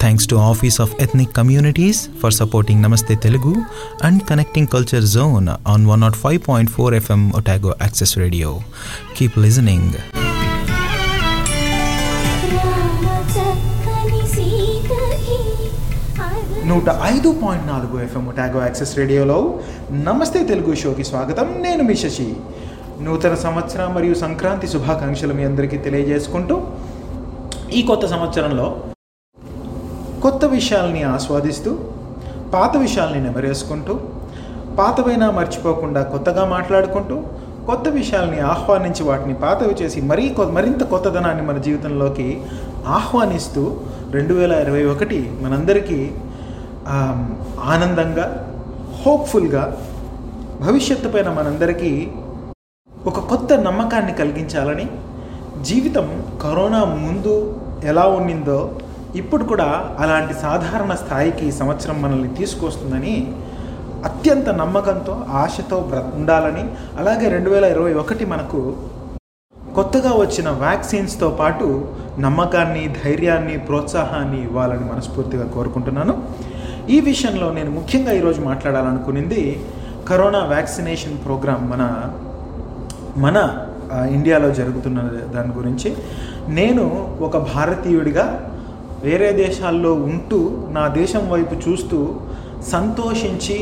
Thanks to office of ethnic communities for supporting Namaste Telugu and connecting culture zone on one not five point four FM Otago Access radio keep listening నూట ఐదు point నాలుగు FM Otago access రేడియోలో నమస్తే తెలుగు షోకి స్వాగతం. నేను మిషశి నూతన సంవత్సరం మరియు సంక్రాంతి శుభాకాంక్షలు మీ అందరికీ తెలియజేసుకుంటూ ఈ కొత్త సంవత్సరంలో కొత్త విషయాల్ని ఆస్వాదిస్తూ పాత విషయాల్ని నెమరేసుకుంటూ పాతవైనా మర్చిపోకుండా కొత్తగా మాట్లాడుకుంటూ కొత్త విషయాల్ని ఆహ్వానించి వాటిని పాతవి చేసి మరీ మరింత కొత్తదనాన్ని మన జీవితంలోకి ఆహ్వానిస్తూ రెండు వేల ఇరవై ఒకటి మనందరికీ ఆనందంగా హోప్ఫుల్గా భవిష్యత్తు పైన మనందరికీ ఒక కొత్త నమ్మకాన్ని కలిగించాలని జీవితం కరోనా ముందు ఎలా ఉండిందో ఇప్పుడు కూడా అలాంటి సాధారణ స్థాయికి ఈ సంవత్సరం మనల్ని తీసుకొస్తుందని అత్యంత నమ్మకంతో ఆశతో బ్ర ఉండాలని అలాగే రెండు వేల ఇరవై ఒకటి మనకు కొత్తగా వచ్చిన వ్యాక్సిన్స్తో పాటు నమ్మకాన్ని ధైర్యాన్ని ప్రోత్సాహాన్ని ఇవ్వాలని మనస్ఫూర్తిగా కోరుకుంటున్నాను. ఈ విషయంలో నేను ముఖ్యంగా ఈరోజు మాట్లాడాలనుకునింది కరోనా వ్యాక్సినేషన్ ప్రోగ్రాం మన మన ఇండియాలో జరుగుతున్న దాని గురించి. నేను ఒక భారతీయుడిగా వేరే దేశాల్లో ఉంటూ నా దేశం వైపు చూస్తూ సంతోషించి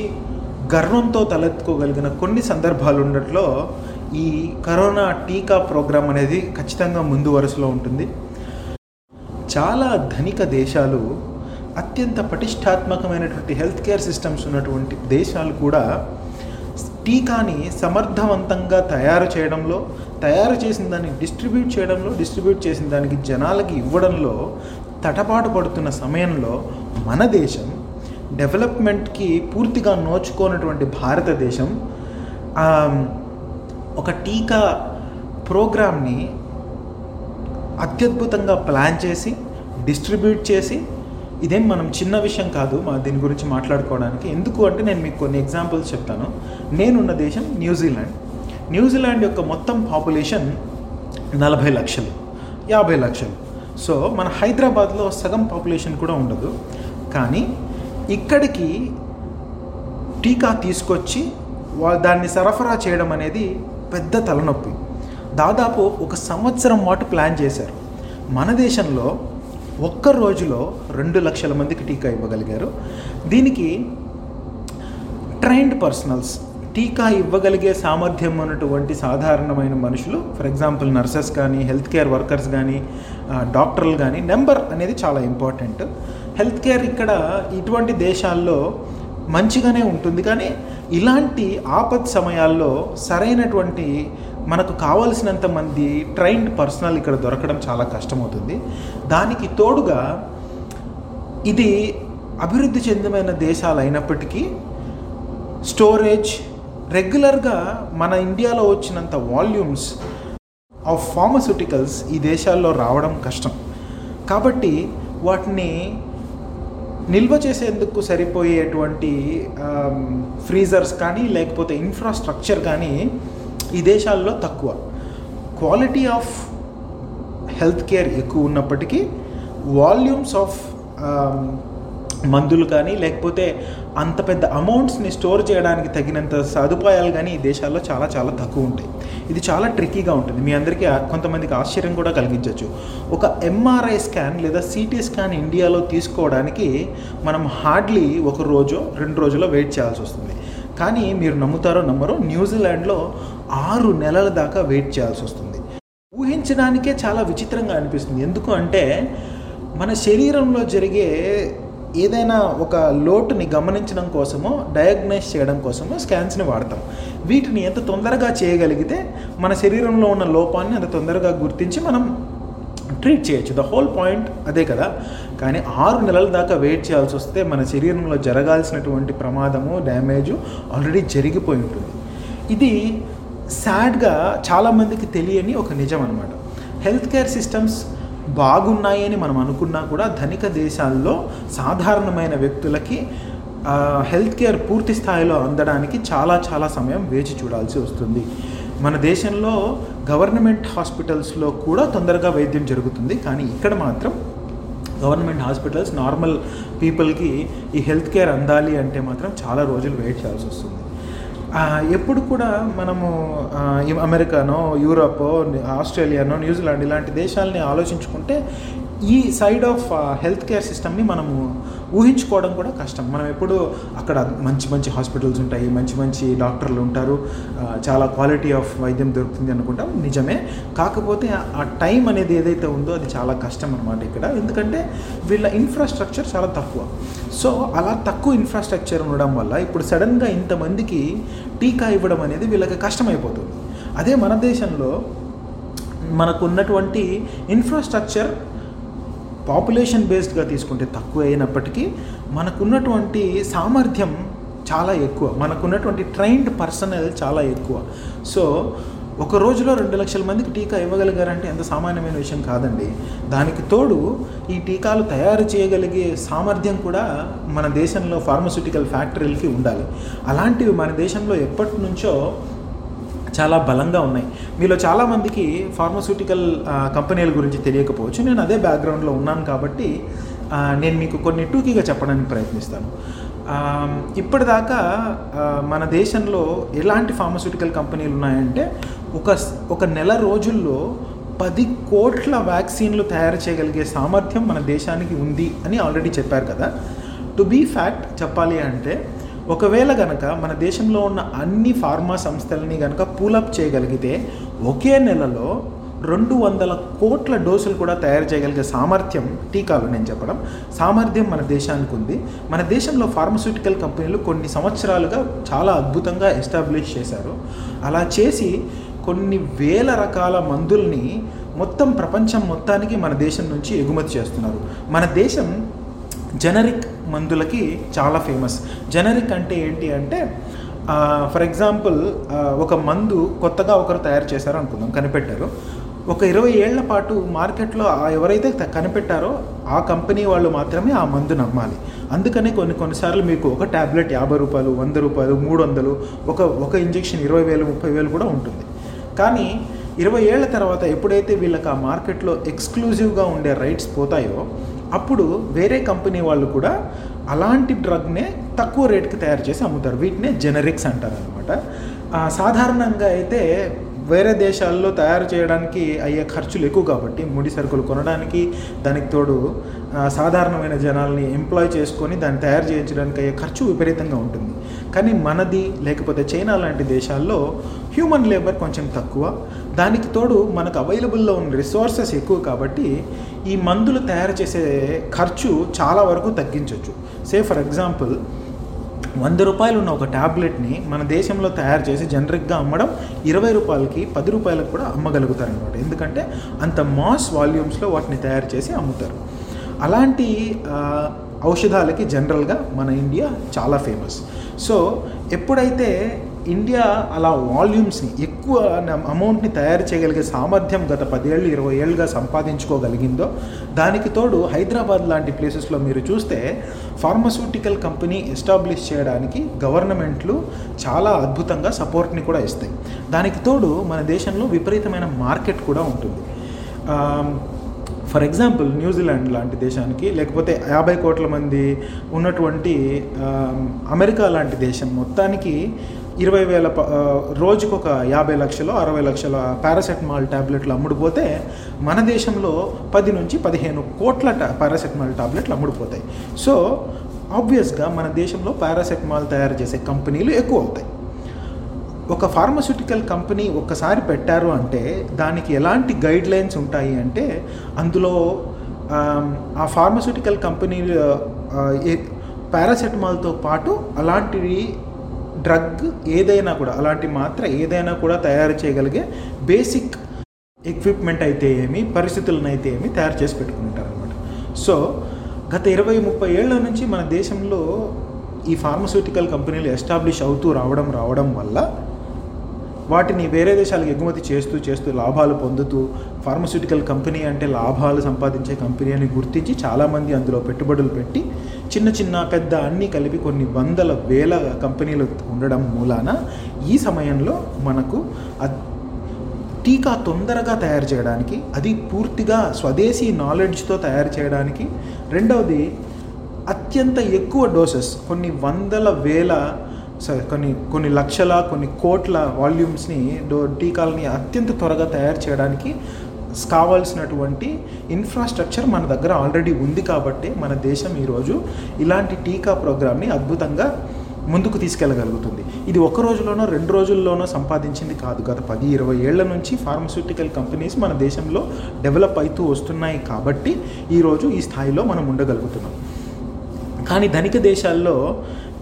గర్వంతో తలెత్తుకోగలిగిన కొన్ని సందర్భాలు ఉండట్లో ఈ కరోనా టీకా ప్రోగ్రాం అనేది ఖచ్చితంగా ముందు వరుసలో ఉంటుంది. చాలా ధనిక దేశాలు అత్యంత పటిష్టాత్మకమైనటువంటి హెల్త్ కేర్ సిస్టమ్స్ ఉన్నటువంటి దేశాలు కూడా టీకాని సమర్థవంతంగా తయారు చేయడంలో తయారు చేసిన దాన్ని డిస్ట్రిబ్యూట్ చేయడంలో డిస్ట్రిబ్యూట్ చేసిన దానికి జనాలకి ఇవ్వడంలో తటపాటు పడుతున్న సమయంలో మన దేశం డెవలప్మెంట్కి పూర్తిగా నోచుకోనటువంటి భారతదేశం ఒక టీకా ప్రోగ్రామ్ని అత్యద్భుతంగా ప్లాన్ చేసి డిస్ట్రిబ్యూట్ చేసి ఇదేం మనం చిన్న విషయం కాదు మా దీని గురించి మాట్లాడుకోవడానికి. ఎందుకు అంటే నేను మీకు కొన్ని ఎగ్జాంపుల్స్ చెప్తాను. నేనున్న దేశం న్యూజిలాండ్ న్యూజిలాండ్ యొక్క మొత్తం పాపులేషన్ నలభై లక్షలు యాభై లక్షలు. సో మన హైదరాబాద్లో సగం పాపులేషన్ కూడా ఉండదు. కానీ ఇక్కడికి టీకా తీసుకొచ్చి దాన్ని సరఫరా చేయడం అనేది పెద్ద తలనొప్పి. దాదాపు ఒక సంవత్సరం పాటు ప్లాన్ చేశారు. మన దేశంలో ఒక్క రోజులో రెండు లక్షల మందికి టీకా ఇవ్వగలిగారు. దీనికి ట్రైన్డ్ పర్సనల్స్ టీకా ఇవ్వగలిగే సామర్థ్యం ఉన్నటువంటి సాధారణమైన మనుషులు ఫర్ ఎగ్జాంపుల్ నర్సెస్ కానీ హెల్త్ కేర్ వర్కర్స్ కానీ డాక్టర్లు కానీ నెంబర్ అనేది చాలా ఇంపార్టెంట్ హెల్త్ కేర్ ఇక్కడ ఇటువంటి దేశాల్లో మంచిగానే ఉంటుంది కానీ ఇలాంటి ఆపత్ సమయాల్లో సరైనటువంటి మనకు కావలసినంత మంది ట్రైన్డ్ పర్సనల్ ఇక్కడ దొరకడం చాలా కష్టమవుతుంది. దానికి తోడుగా ఇది అభివృద్ధి చెందిన దేశాలు అయినప్పటికీ స్టోరేజ్ రెగ్యులర్గా మన ఇండియాలో వచ్చినంత వాల్యూమ్స్ ఆఫ్ ఫార్మస్యూటికల్స్ ఈ దేశాల్లో రావడం కష్టం. కాబట్టి వాటిని నిల్వ చేసేందుకు సరిపోయేటువంటి ఫ్రీజర్స్ కానీ లేకపోతే ఇన్ఫ్రాస్ట్రక్చర్ కానీ ఈ దేశాల్లో తక్కువ. క్వాలిటీ ఆఫ్ హెల్త్ కేర్ ఎక్కువ ఉన్నప్పటికీ వాల్యూమ్స్ ఆఫ్ మందులు కానీ లేకపోతే అంత పెద్ద అమౌంట్స్ని స్టోర్ చేయడానికి తగినంత సదుపాయాలు కానీ ఈ దేశాల్లో చాలా చాలా తక్కువ ఉంటాయి. ఇది చాలా ట్రిక్కీగా ఉంటుంది. మీ అందరికీ కొంతమందికి ఆశ్చర్యం కూడా కలిగించవచ్చు ఒక ఎంఆర్ఐ స్కాన్ లేదా సిటీ స్కాన్ ఇండియాలో తీసుకోవడానికి మనం హార్డ్లీ ఒక రోజు రెండు రోజుల్లో వెయిట్ చేయాల్సి వస్తుంది. కానీ మీరు నమ్ముతారో నమ్మరో న్యూజిలాండ్లో ఆరు నెలల దాకా వెయిట్ చేయాల్సి వస్తుంది. ఊహించడానికే చాలా విచిత్రంగా అనిపిస్తుంది. ఎందుకు అంటే మన శరీరంలో జరిగే ఏదైనా ఒక లోటుని గమనించడం కోసమో డయాగ్నైజ్ చేయడం కోసమో స్కాన్స్ని వాడతాం. వీటిని ఎంత తొందరగా చేయగలిగితే మన శరీరంలో ఉన్న లోపాన్ని అంత తొందరగా గుర్తించి మనం ట్రీట్ చేయొచ్చు. ద హోల్ పాయింట్ అదే కదా. కానీ ఆరు నెలల దాకా వెయిట్ చేయాల్సి వస్తే మన శరీరంలో జరగాల్సినటువంటి ప్రమాదము డ్యామేజు ఆల్రెడీ జరిగిపోయి ఉంటుంది. ఇది సాడ్గా చాలామందికి తెలియని ఒక నిజం అనమాట హెల్త్ కేర్ సిస్టమ్స్ బాగున్నాయని మనం అనుకున్నా కూడా ధనిక దేశాల్లో సాధారణమైన వ్యక్తులకి హెల్త్ కేర్ పూర్తి స్థాయిలో అందడానికి చాలా చాలా సమయం వేచి చూడాల్సి వస్తుంది. మన దేశంలో గవర్నమెంట్ హాస్పిటల్స్లో కూడా తొందరగా వైద్యం జరుగుతుంది. కానీ ఇక్కడ మాత్రం గవర్నమెంట్ హాస్పిటల్స్ నార్మల్ పీపుల్కి ఈ హెల్త్ కేర్ అందాలి అంటే మాత్రం చాలా రోజులు వెయిట్ చేయాల్సి వస్తుంది. ఎప్పుడు కూడా మనము అమెరికానో యూరోపో ఆస్ట్రేలియానో న్యూజిలాండ్ ఇలాంటి దేశాలని ఆలోచించుకుంటే ఈ సైడ్ ఆఫ్ హెల్త్ కేర్ సిస్టమ్ని మనము ఊహించుకోవడం కూడా కష్టం. మనం ఎప్పుడు అక్కడ మంచి మంచి హాస్పిటల్స్ ఉంటాయి మంచి మంచి డాక్టర్లు ఉంటారు చాలా క్వాలిటీ ఆఫ్ వైద్యం దొరుకుతుంది అనుకుంటాం. నిజమే. కాకపోతే ఆ- ఆ టైం అనేది ఏదైతే ఉందో అది చాలా కష్టం అనమాట ఇక్కడ. ఎందుకంటే వీళ్ళ ఇన్ఫ్రాస్ట్రక్చర్ చాలా తక్కువ. సో అలా తక్కువ ఇన్ఫ్రాస్ట్రక్చర్ ఉండడం వల్ల ఇప్పుడు సడన్గా ఇంతమందికి టీకా ఇవ్వడం అనేది వీళ్ళకి కష్టమైపోతుంది. అదే మన దేశంలో మనకు ఉన్నటువంటి ఇన్ఫ్రాస్ట్రక్చర్ పాపులేషన్ బేస్డ్గా తీసుకుంటే తక్కువ అయినప్పటికీ మనకున్నటువంటి సామర్థ్యం చాలా ఎక్కువ. మనకున్నటువంటి ట్రైన్డ్ పర్సనల్ చాలా ఎక్కువ. సో ఒక రోజులో రెండు లక్షల మందికి టీకా ఇవ్వగలిగారంటే ఎంత సామాన్యమైన విషయం కాదండి. దానికి తోడు ఈ టీకాలు తయారు చేయగలిగే సామర్థ్యం కూడా మన దేశంలో ఫార్మస్యూటికల్ ఫ్యాక్టరీలకి ఉండాలి. అలాంటివి మన దేశంలో ఎప్పటి నుంచో చాలా బలంగా ఉన్నాయి. మీలో చాలామందికి ఫార్మస్యూటికల్ కంపెనీల గురించి తెలియకపోవచ్చు. నేను అదే బ్యాక్గ్రౌండ్లో ఉన్నాను కాబట్టి నేను మీకు కొన్ని టూకీగా చెప్పడానికి ప్రయత్నిస్తాను. ఇప్పటిదాకా మన దేశంలో ఎలాంటి ఫార్మస్యూటికల్ కంపెనీలు ఉన్నాయంటే ఒక ఒక నెల రోజుల్లో పది కోట్ల వ్యాక్సిన్లు తయారు చేయగలిగే సామర్థ్యం మన దేశానికి ఉంది అని ఆల్రెడీ చెప్పారు కదా. టు బీ ఫ్యాక్ట్ చెప్పాలి అంటే ఒకవేళ గనక మన దేశంలో ఉన్న అన్ని ఫార్మా సంస్థలని గనక పూలప్ చేయగలిగితే ఒకే నెలలో రెండు వందల కోట్ల డోసులు కూడా తయారు చేయగలిగే సామర్థ్యం టీకాలు నేను చెప్పడం సామర్థ్యం మన దేశానికి ఉంది. మన దేశంలో ఫార్మస్యూటికల్ కంపెనీలు కొన్ని సంవత్సరాలుగా చాలా అద్భుతంగా ఎస్టాబ్లిష్ చేశారు. అలా చేసి కొన్ని వేల రకాల మందుల్ని మొత్తం ప్రపంచం మొత్తానికి మన దేశం నుంచి ఎగుమతి చేస్తున్నారు. మన దేశం జనరిక్ మందులకి చాలా ఫేమస్ జనరిక్ అంటే ఏంటి అంటే ఫర్ ఎగ్జాంపుల్ ఒక మందు కొత్తగా ఒకరు తయారు చేశారు అనుకుందాం కనిపెట్టారు. ఒక ఇరవై ఏళ్ళ పాటు మార్కెట్లో ఎవరైతే కనిపెట్టారో ఆ కంపెనీ వాళ్ళు మాత్రమే ఆ మందు నమ్మాలి. అందుకనే కొన్ని కొన్నిసార్లు మీకు ఒక ట్యాబ్లెట్ యాభై రూపాయలు వంద రూపాయలు మూడు వందలు ఒక ఒక ఇంజెక్షన్ ఇరవై వేలు ముప్పై వేలు కూడా ఉంటుంది. కానీ ఇరవై ఏళ్ళ తర్వాత ఎప్పుడైతే వీళ్ళకి ఆ మార్కెట్లో ఎక్స్క్లూజివ్గా ఉండే రైట్స్ పోతాయో అప్పుడు వేరే కంపెనీ వాళ్ళు కూడా అలాంటి డ్రగ్నే తక్కువ రేట్కి తయారు చేసి అమ్ముతారు. వీటినే జెనరిక్స్ అంటారు అనమాట సాధారణంగా అయితే వేరే దేశాల్లో తయారు చేయడానికి అయ్యే ఖర్చులు ఎక్కువ కాబట్టి ముడి సరుకులు కొనడానికి దానికి తోడు సాధారణమైన జనాల్ని ఎంప్లాయ్ చేసుకొని దాన్ని తయారు చేయించడానికి అయ్యే ఖర్చు విపరీతంగా ఉంటుంది. కానీ మనది లేకపోతే చైనా లాంటి దేశాల్లో హ్యూమన్ లేబర్ కొంచెం తక్కువ. దానికి తోడు మనకు అవైలబుల్లో ఉన్న రిసోర్సెస్ ఎక్కువ కాబట్టి ఈ మందులు తయారు చేసే ఖర్చు చాలా వరకు తగ్గించవచ్చు సే ఫర్ ఎగ్జాంపుల్ వంద రూపాయలు ఉన్న ఒక ట్యాబ్లెట్ని మన దేశంలో తయారు చేసి జనరిక్గా అమ్మడం ఇరవై రూపాయలకి పది రూపాయలకు కూడా అమ్మగలుగుతారనమాట ఎందుకంటే అంత మాస్ వాల్యూమ్స్లో వాటిని తయారు చేసి అమ్ముతారు. అలాంటి ఔషధాలకి జనరల్గా మన ఇండియా చాలా ఫేమస్ సో ఎప్పుడైతే ఇండియా అలా వాల్యూమ్స్ని ఎక్కువ అమౌంట్ని తయారు చేయగలిగే సామర్థ్యం గత పదేళ్ళు ఇరవై ఏళ్ళుగా సంపాదించుకోగలిగిందో దానికి తోడు హైదరాబాద్ లాంటి ప్లేసెస్లో మీరు చూస్తే ఫార్మస్యూటికల్ కంపెనీ ఎస్టాబ్లిష్ చేయడానికి గవర్నమెంట్లు చాలా అద్భుతంగా సపోర్ట్ని కూడా ఇస్తాయి. దానికి తోడు మన దేశంలో విపరీతమైన మార్కెట్ కూడా ఉంటుంది. ఫర్ ఎగ్జాంపుల్ న్యూజిలాండ్ లాంటి దేశానికి లేకపోతే యాభై కోట్ల మంది ఉన్నటువంటి అమెరికా లాంటి దేశం మొత్తానికి ఇరవై వేల రోజుకు ఒక రోజుకొక యాభై లక్షలు అరవై లక్షల పారాసెటమాల్ ట్యాబ్లెట్లు అమ్ముడుపోతే మన దేశంలో పది నుంచి పదిహేను కోట్ల టా పారాసెటమాల్ ట్యాబ్లెట్లు అమ్ముడుపోతాయి. సో ఆబ్వియస్గా మన దేశంలో పారాసెటమాల్ తయారు చేసే కంపెనీలు ఎక్కువ అవుతాయి. ఒక ఫార్మస్యూటికల్ కంపెనీ ఒక్కసారి పెట్టారు అంటే దానికి ఎలాంటి గైడ్ లైన్స్ ఉంటాయి అంటే అందులో ఆ ఫార్మస్యూటికల్ కంపెనీ పారాసెటమాల్తో పాటు అలాంటివి డ్రగ్ ఏదైనా కూడా అలాంటి మాత్ర ఏదైనా కూడా తయారు చేయగలిగే బేసిక్ ఎక్విప్మెంట్ అయితే ఏమి పరిస్థితులను అయితే ఏమి తయారు చేసి పెట్టుకుంటారు అనమాట సో గత ఇరవై ముప్పై ఏళ్ళ నుంచి మన దేశంలో ఈ ఫార్మస్యూటికల్ కంపెనీలు ఎస్టాబ్లిష్ అవుతూ రావడం రావడం వల్ల వాటిని వేరే దేశాలకు ఎగుమతి చేస్తూ చేస్తూ లాభాలు పొందుతూ ఫార్మస్యూటికల్ కంపెనీ అంటే లాభాలు సంపాదించే కంపెనీ అని గుర్తించి చాలామంది అందులో పెట్టుబడులు పెట్టి చిన్న చిన్న పెద్ద అన్నీ కలిపి కొన్ని వందల వేల కంపెనీలు ఉండడం మూలాన ఈ సమయంలో మనకు టీకా తొందరగా తయారు చేయడానికి అది పూర్తిగా స్వదేశీ నాలెడ్జ్తో తయారు చేయడానికి రెండవది అత్యంత ఎక్కువ డోసెస్ కొన్ని వందల వేల కొన్ని కొన్ని లక్షల కొన్ని కోట్ల వాల్యూమ్స్ని డో టీకాలని అత్యంత త్వరగా తయారు చేయడానికి కావాల్సినటువంటి ఇన్ఫ్రాస్ట్రక్చర్ మన దగ్గర ఆల్రెడీ ఉంది కాబట్టి మన దేశం ఈరోజు ఇలాంటి టీకా ప్రోగ్రామ్ని అద్భుతంగా ముందుకు తీసుకెళ్ళగలుగుతుంది. ఇది ఒక రోజులోనో రెండు రోజుల్లోనో సంపాదించింది కాదు. గత పది ఇరవై ఏళ్ళ నుంచి ఫార్మస్యూటికల్ కంపెనీస్ మన దేశంలో డెవలప్ అవుతూ వస్తున్నాయి కాబట్టి ఈరోజు ఈ స్థాయిలో మనం ఉండగలుగుతున్నాం. కానీ ధనిక దేశాల్లో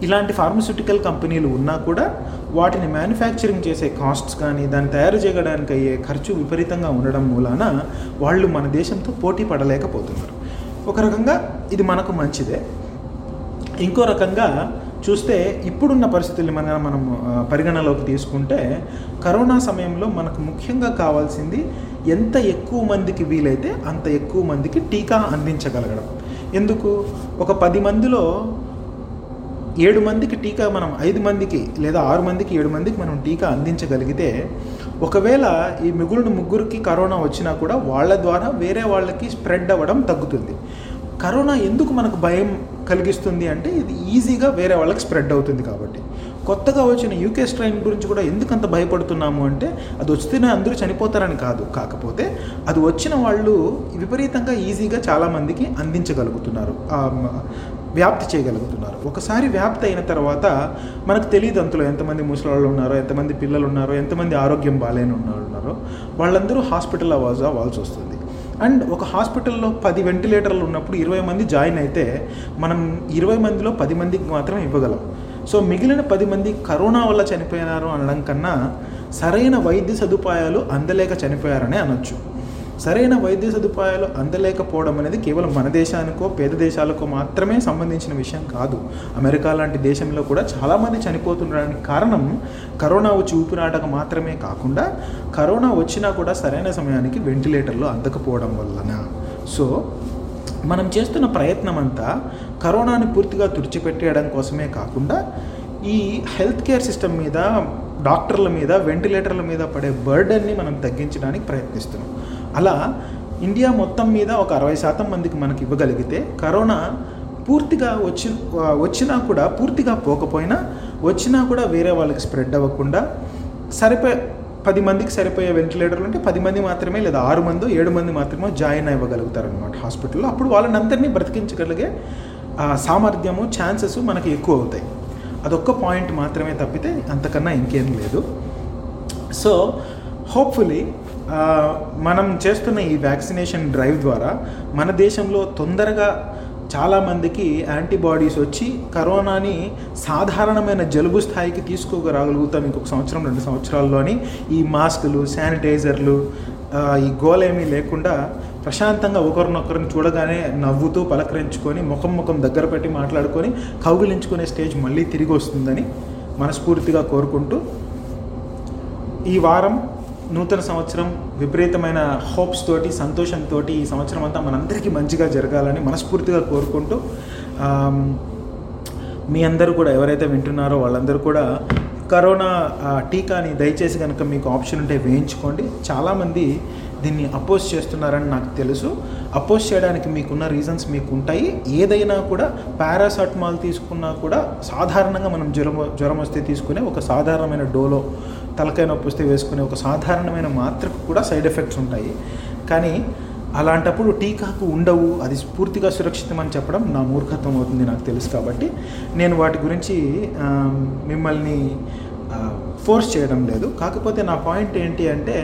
ఇలాంటి ఫార్మస్యూటికల్ కంపెనీలు ఉన్నా కూడా వాటిని మ్యానుఫ్యాక్చరింగ్ చేసే కాస్ట్స్ కానీ దాన్ని తయారు చేయడానికి అయ్యే ఖర్చు విపరీతంగా ఉండడం మూలాన వాళ్ళు మన దేశంతో పోటీ పడలేకపోతున్నారు. ఒక రకంగా ఇది మనకు మంచిదే. ఇంకో రకంగా చూస్తే ఇప్పుడున్న పరిస్థితుల్ని మన మనం పరిగణనలోకి పరిగణలోకి తీసుకుంటే కరోనా సమయంలో మనకు ముఖ్యంగా కావాల్సింది ఎంత ఎక్కువ మందికి వీలైతే అంత ఎక్కువ మందికి టీకా అందించగలగడం. ఎందుకు? ఒక పది మందిలో ఏడు మందికి టీకా మనం ఐదు మందికి లేదా ఆరు మందికి ఏడు మందికి మనం టీకా అందించగలిగితే ఒకవేళ ఈ మిగులున ముగ్గురికి కరోనా వచ్చినా కూడా వాళ్ళ ద్వారా వేరే వాళ్ళకి స్ప్రెడ్ అవ్వడం తగ్గుతుంది. కరోనా ఎందుకు మనకు భయం కలిగిస్తుంది అంటే ఇది ఈజీగా వేరే వాళ్ళకి స్ప్రెడ్ అవుతుంది కాబట్టి. కొత్తగా వచ్చిన యూకే స్ట్రైన్ గురించి కూడా ఎందుకు అంత భయపడుతున్నాము అంటే అది వస్తేనే అందరూ చనిపోతారని కాదు. కాకపోతే అది వచ్చిన వాళ్ళు విపరీతంగా ఈజీగా చాలామందికి అందించగలుగుతున్నారు. వ్యాప్తి చేయగలుగుతున్నారు. ఒకసారి వ్యాప్తి అయిన తర్వాత మనకు తెలియదు అంతలో ఎంతమంది ముసలాళ్ళు ఉన్నారో ఎంతమంది పిల్లలు ఉన్నారో ఎంతమంది ఆరోగ్యం బాగాలేని ఉన్నారు ఉన్నారో వాళ్ళందరూ హాస్పిటల్ అవ్వాల్సి అవ్వాల్సి వస్తుంది. అండ్ ఒక హాస్పిటల్లో పది వెంటిలేటర్లు ఉన్నప్పుడు ఇరవై మంది జాయిన్ అయితే మనం ఇరవై మందిలో పది మందికి మాత్రం ఇవ్వగలం. సో మిగిలిన పది మంది కరోనా వల్ల చనిపోయినారు అనడం కన్నా సరైన వైద్య సదుపాయాలు అందలేక చనిపోయారనే అనొచ్చు. సరైన వైద్య సదుపాయాలు అందలేకపోవడం అనేది కేవలం మన దేశానికో పేద దేశాలకో మాత్రమే సంబంధించిన విషయం కాదు. అమెరికా లాంటి దేశంలో కూడా చాలామంది చనిపోతుండడానికి కారణం కరోనా వచ్చి ఊపిరాటక మాత్రమే కాకుండా కరోనా వచ్చినా కూడా సరైన సమయానికి వెంటిలేటర్లు అందకపోవడం వలన. సో మనం చేస్తున్న ప్రయత్నం అంతా కరోనాని పూర్తిగా తుడిచిపెట్టేయడం కోసమే కాకుండా ఈ హెల్త్ కేర్ సిస్టమ్ మీద డాక్టర్ల మీద వెంటిలేటర్ల మీద పడే బర్డన్ని మనం తగ్గించడానికి ప్రయత్నిస్తున్నాం. అలా ఇండియా మొత్తం మీద ఒక అరవై శాతం మందికి మనకి ఇవ్వగలిగితే కరోనా పూర్తిగా వచ్చి వచ్చినా కూడా పూర్తిగా పోకపోయినా వచ్చినా కూడా వేరే వాళ్ళకి స్ప్రెడ్ అవ్వకుండా సరిపోయే పది మందికి సరిపోయే వెంటిలేటర్లు అంటే పది మంది మాత్రమే లేదా ఆరు మంది ఏడు మంది మాత్రమే జాయిన్ అవ్వగలుగుతారు అనమాట హాస్పిటల్లో. అప్పుడు వాళ్ళని అందరినీ బ్రతికించగలిగే సామర్థ్యము ఛాన్సెస్ మనకి ఎక్కువ అవుతాయి. అదొక్క పాయింట్ మాత్రమే తప్పితే అంతకన్నా ఇంకేం లేదు. సో హోప్ఫుల్లీ మనం చేస్తున్న ఈ వ్యాక్సినేషన్ డ్రైవ్ ద్వారా మన దేశంలో తొందరగా చాలామందికి యాంటీబాడీస్ వచ్చి కరోనాని సాధారణమైన జలుబు స్థాయికి తీసుకోగలుగుతాం ఇంకొక సంవత్సరం రెండు సంవత్సరాల్లోని ఈ మాస్కులు శానిటైజర్లు ఈ గోలేమీ లేకుండా ప్రశాంతంగా ఒకరినొకరిని చూడగానే నవ్వుతూ పలకరించుకొని ముఖం ముఖం దగ్గర పెట్టి మాట్లాడుకొని కౌగిలించుకునే స్టేజ్ మళ్ళీ తిరిగి వస్తుందని మనస్ఫూర్తిగా కోరుకుంటూ ఈ వారం నూతన సంవత్సరం విపరీతమైన హోప్స్ తోటి సంతోషంతో ఈ సంవత్సరం అంతా మనందరికీ మంచిగా జరగాలని మనస్ఫూర్తిగా కోరుకుంటూ మీ అందరూ కూడా ఎవరైతే వింటున్నారో వాళ్ళందరూ కూడా కరోనా టీకాని దయచేసి కనుక మీకు ఆప్షన్ ఉంటే వేయించుకోండి. చాలామంది దీన్ని అపోజ్ చేస్తున్నారని నాకు తెలుసు. అపోజ్ చేయడానికి మీకున్న రీజన్స్ మీకు ఉంటాయి ఏదైనా కూడా పారాసెటమాల్ తీసుకున్నా కూడా సాధారణంగా మనం జ్వరం జ్వరం వస్తే తీసుకునే ఒక సాధారణమైన డోలో తలకాయ నొప్పి వస్తే వేసుకునే ఒక సాధారణమైన మాత్రకు కూడా సైడ్ ఎఫెక్ట్స్ ఉంటాయి. కానీ అలాంటప్పుడు టీకాకు ఉండవు. అది పూర్తిగా సురక్షితం అని చెప్పడం నా మూర్ఖత్వం అవుతుంది నాకు తెలుసు కాబట్టి. నేను వాటి గురించి మిమ్మల్ని ఫోర్స్ చేయడం లేదు. కాకపోతే నా పాయింట్ ఏంటి అంటే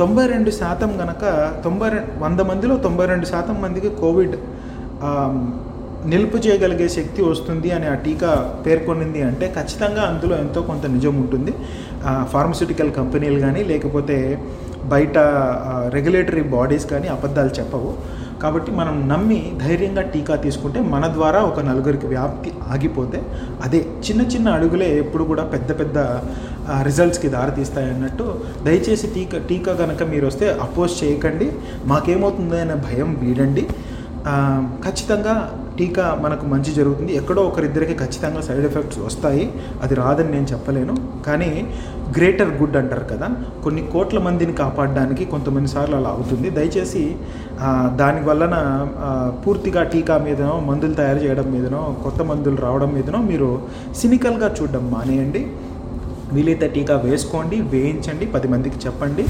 తొంభై రెండు శాతం గనక తొంభై వంద మందిలో తొంభై రెండు శాతం మందికి కోవిడ్ నిలుపు చేయగలిగే శక్తి వస్తుంది అని ఆ టీకా పేర్కొనింది అంటే ఖచ్చితంగా అందులో ఎంతో కొంత నిజం ఉంటుంది. ఫార్మస్యూటికల్ కంపెనీలు కానీ లేకపోతే బయట రెగ్యులేటరీ బాడీస్ కానీ అబద్ధాలు చెప్పవు. కాబట్టి మనం నమ్మి ధైర్యంగా టీకా తీసుకుంటే మన ద్వారా ఒక నలుగురికి వ్యాప్తి ఆగిపోతే అదే చిన్న చిన్న అడుగులే ఎప్పుడు కూడా పెద్ద పెద్ద రిజల్ట్స్కి దారితీస్తాయి అన్నట్టు దయచేసి టీకా టీకా కనుక మీరు వస్తే అపోజ్ చేయకండి. మాకేమవుతుందో అనే భయం వీడండి. ఖచ్చితంగా టీకా మనకు మంచి జరుగుతుంది. ఎక్కడో ఒకరిద్దరికి ఖచ్చితంగా సైడ్ ఎఫెక్ట్స్ వస్తాయి. అది రాదని నేను చెప్పలేను. కానీ గ్రేటర్ గుడ్ అంటారు కదా కొన్ని కోట్ల మందిని కాపాడడానికి కొంతమంది సార్లు అలా అవుతుంది. దయచేసి దాని వలన పూర్తిగా టీకా మీదనో మందులు తయారు చేయడం మీదనో కొత్త మందులు రావడం మీదనో మీరు సినికల్గా చూడడం మానేయండి. వీలైతే టీకా వేసుకోండి వేయించండి పది మందికి చెప్పండి.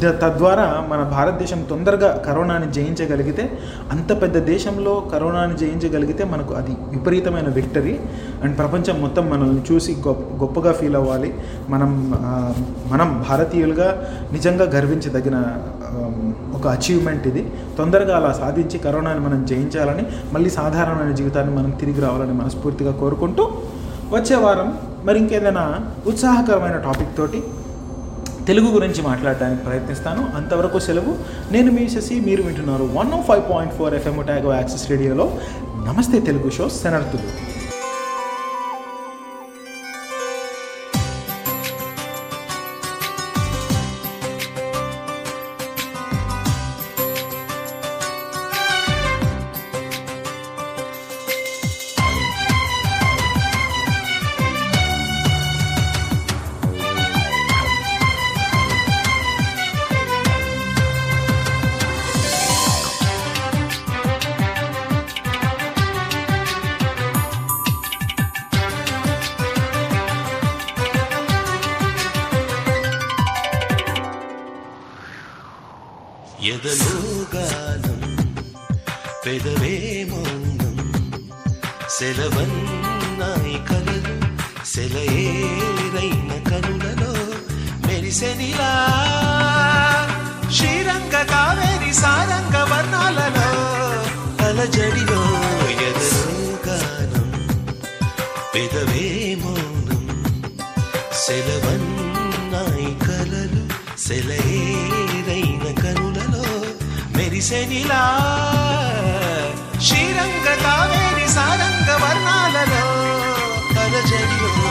తద్వారా మన భారతదేశం తొందరగా కరోనాని జయించగలిగితే అంత పెద్ద దేశంలో కరోనాని జయించగలిగితే మనకు అది విపరీతమైన విక్టరీ అండ్ ప్రపంచం మొత్తం మనల్ని చూసి గొప్ప గొప్పగా ఫీల్ అవ్వాలి. మనం మనం భారతీయులుగా నిజంగా గర్వించదగిన ఒక అచీవ్మెంట్ ఇది. తొందరగా అలా సాధించి కరోనాని మనం జయించాలని మళ్ళీ సాధారణమైన జీవితాన్ని మనం తిరిగి రావాలని మనస్ఫూర్తిగా కోరుకుంటూ వచ్చే వారం మరి ఇంకేదైనా ఉత్సాహకరమైన టాపిక్ తోటి తెలుగు గురించి మాట్లాడడానికి ప్రయత్నిస్తాను. అంతవరకు సెలవు. నేను మీ శశి మీరు వింటున్నారు one five point four FM ట్యాగో access రేడియోలో. నమస్తే తెలుగు షో శనర్థులు సెలయేరైన కరుణలో మెరిసెనిలా శ్రీరంగ కావేరి సారంగ వర్ణాలలో అలజడిలో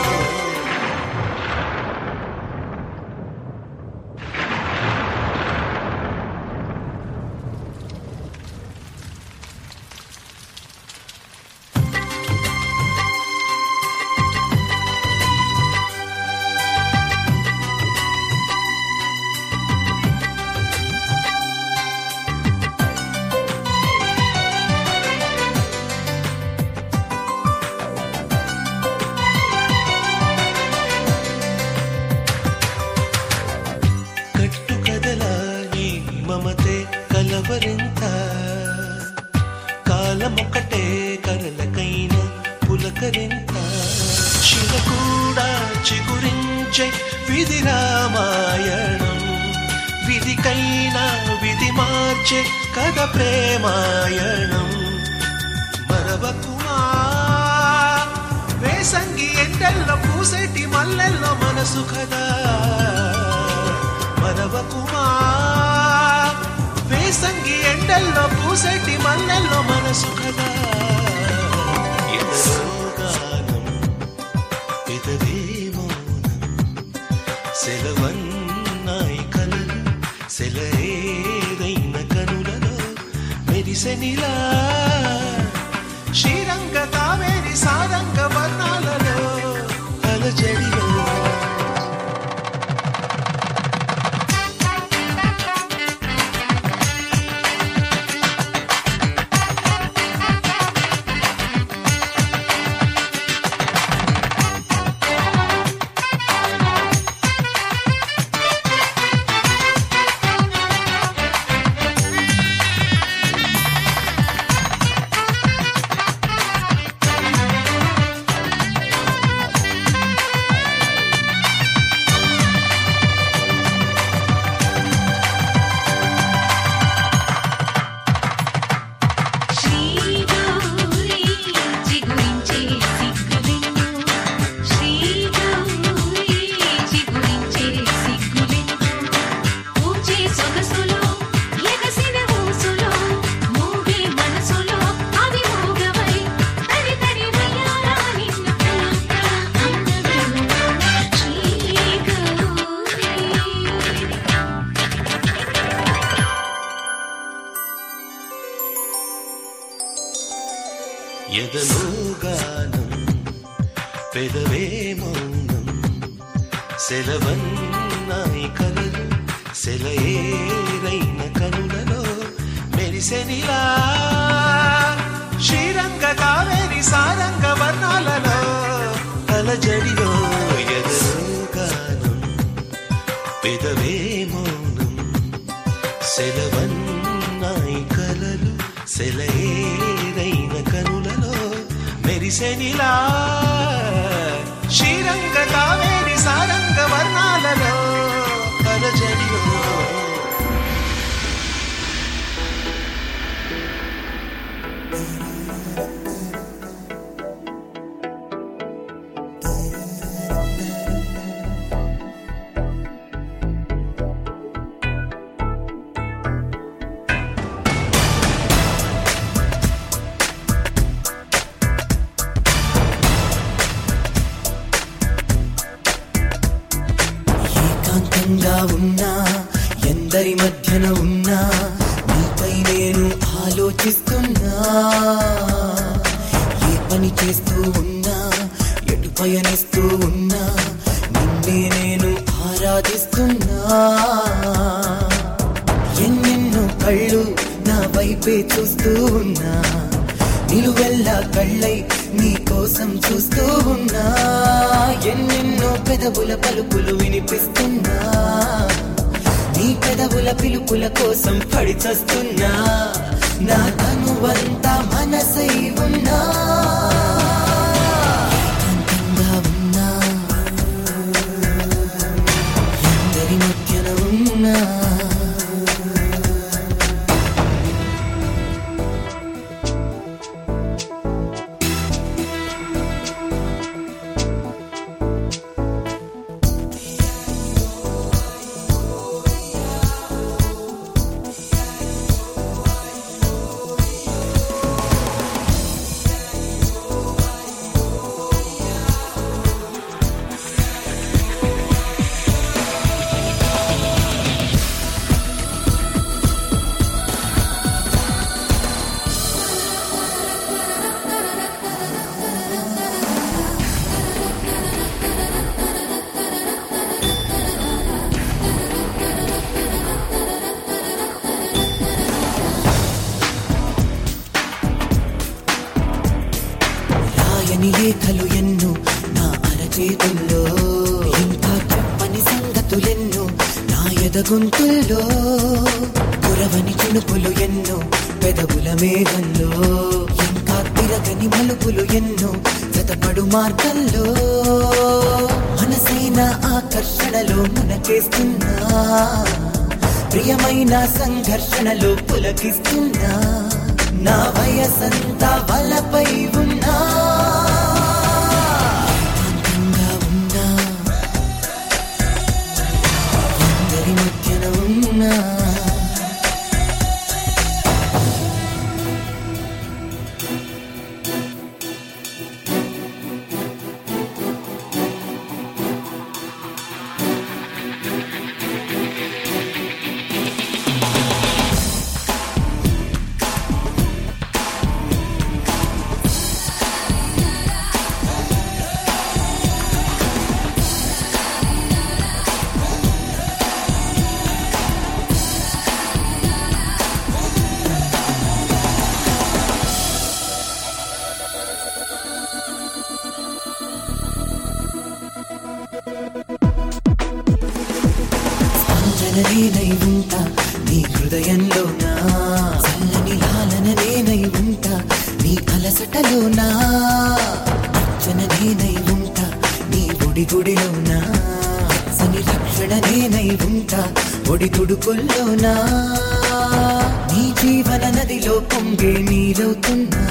ఎవరింత? కాలమొకటే కరలకైన పులకరింత. శిల కూడా చిగురించే విధి రామాయణం. విధికైనా విధి మార్చే కథ ప్రేమాయణం. మరవకుమా? వేసంగి ఎండల్లో పూసేటి మల్లెల్లో మనసు కదా. మరవకుమా? సంగి ఎండల్లో పూసేటి మల్లెల్లో మనసు కదా. గానం పెదవే సెలవన్నాయి కలలు సెలయేరైన కనులలో మెరిసెనిలా శ్రీరంగ కావేరి సారంగ వర్ణ దూరంగా ఉన్నా ఎందరి మధ్యన ఉన్నా నీపై నేను ఆలోచిస్తున్నా. ఏ పని చేస్తూ ఉన్నా ఎటు పయనిస్తూ ఉన్నా నిన్నే నేను ఆరాధిస్తున్నా. ఎన్నెన్నో కళ్ళు నా వైపే చూస్తూ ఉన్నా నిలువెల్లా కళ్ళై నీకోసం చూస్తూ ఉన్నా. ఎన్నెన్నో పెదవుల పలుకులు వినిపిస్తున్నా. నీ పెదవుల పిలుపుల కోసం పడిచస్తున్నా నా తనువంతా మనసై ఉన్నా. ఏకాంతంగా ఉన్నా. ఎందరి మధ్యన ఎన్నో నా అరచేతుల్లో. ఇంకా చెప్పని సంగతులెన్నో నా ఎదగొంతుల్లో కురవని చినుకులు ఎన్నో పెదవుల మేఘంలో. ఇంకా తిరగని మలుపులు ఎన్నో జతపడు మార్గంలో. మనసైన ఆకర్షణలో మునకేస్తున్నా. ప్రియమైన సంఘర్షణలో పులకిస్తున్నా. నా వయసంతా వలపై ఉన్నా. ఉన్నా నీ అలసటలోనా అర్చన నేనై ఉంటా నీ గుడి గుడిలోనా సని రక్షణ నేనై ఉంటా ఒడి తుడుకుల్లోనా నీ జీవన నదిలో పొంగే నీరవుతున్నా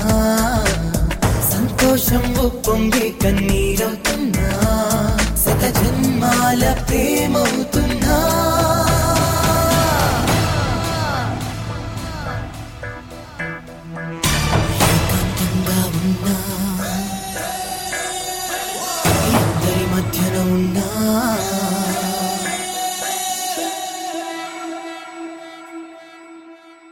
సంతోషం పొంగే కన్నీరవుతున్నా శత జన్మాల ప్రేమవుతున్నా?